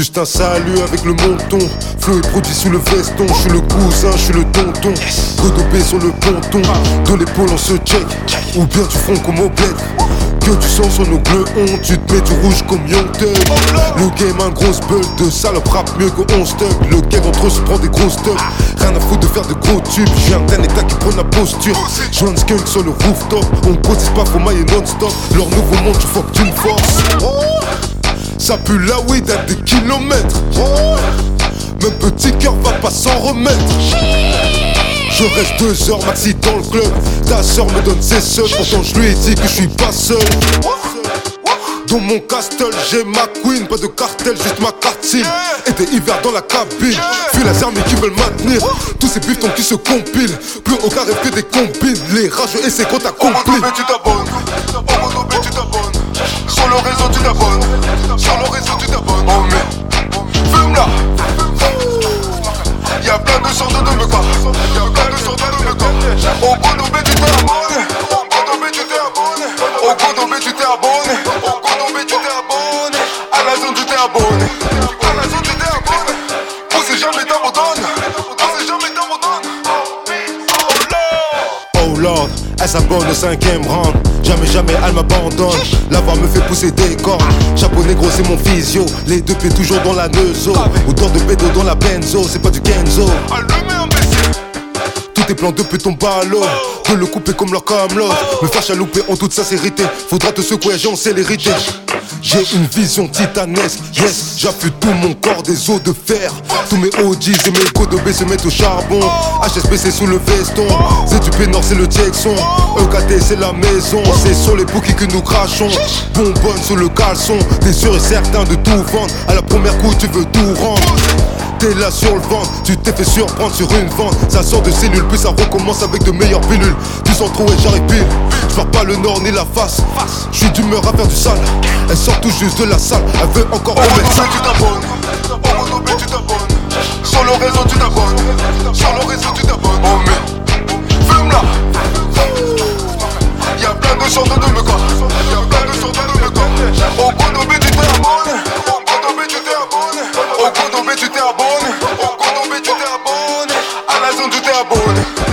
Juste un salut avec le monton. Flow est produit sous le veston. Je suis le cousin, je suis le tonton. Redopé sur le ponton. De l'épaule on se check. Ou bien du front comme au bled. Que du sang sur nos gleons, tu te mets du rouge comme Young Thug. Le game un grosse bulle de salope rap mieux que 11 thugs Le game entre eux se prend des grosses thugs Rien à foutre de faire de gros tubes. J'ai un d'un état qui prend la posture. Joint skunk sur le rooftop. On cotise pas faut mailler non-stop. Leur nouveau monde tu fuck d'une force Ça pue la weed à des kilomètres. Même petit cœur va pas s'en remettre. Je reste deux heures maxi dans le club. Ta soeur me donne ses seuls Pourtant je lui ai dit que je suis pas seul. Dans mon castle, j'ai ma queen, pas de cartel, juste ma carte SIM. Été hiver dans la cabine, fuis les armes qui veulent maintenir. Tous ces bifetons qui se compilent, plus aucun rêve que des combines. Les rageux et ses comptes accomplis. Godobé tu t'es abonné, au tu t'es abonné, à la zone tu t'es abonné, à la zone tu t'es abonné. On sait jamais t'abandonne, on sait jamais t'abandonne. Oh Lord, elle s'abonne au cinquième round Jamais, jamais elle m'abandonne. La voix me fait pousser des cordes Chapeau négro c'est mon physio. Les deux pieds toujours dans la neuzo. Autant de bédo dans la benzo. C'est pas du Kenzo. Allumez imbécile. Tous tes plans de pute tombent à l'eau De le couper comme leur camelot Me faire chalouper en toute sincérité Faudra te secouer j'en l'hériter j'ai une vision titanesque, yes, j'appuie tout mon corps des os de fer. Tous mes OGs et mes codes se mettent au charbon. HSB c'est sous le veston, ZUP Nord c'est le Texon. EKT c'est la maison, c'est sur les bouquets que nous crachons. Bonbonne sous le caleçon, t'es sûr et certain de tout vendre. À la première coup tu veux tout rendre t'es là sur le ventre. Tu t'es fait surprendre sur une vente. Ça sort de cellules, puis ça recommence avec de meilleures pilules. Tu sens trop et j'arrive pile. Je pas le nord ni la face. Je suis d'humeur à faire du sale. Elle sort tout juste de la salle. Elle veut encore Au médecin, tu t'abonnes. Au tu t'abonnes. Sur le réseau, tu t'abonnes. Sur le réseau, tu t'abonnes. Oh, mais fume là. Y'a plein de sortes de me Y'a plein de sortes de don't do that boy.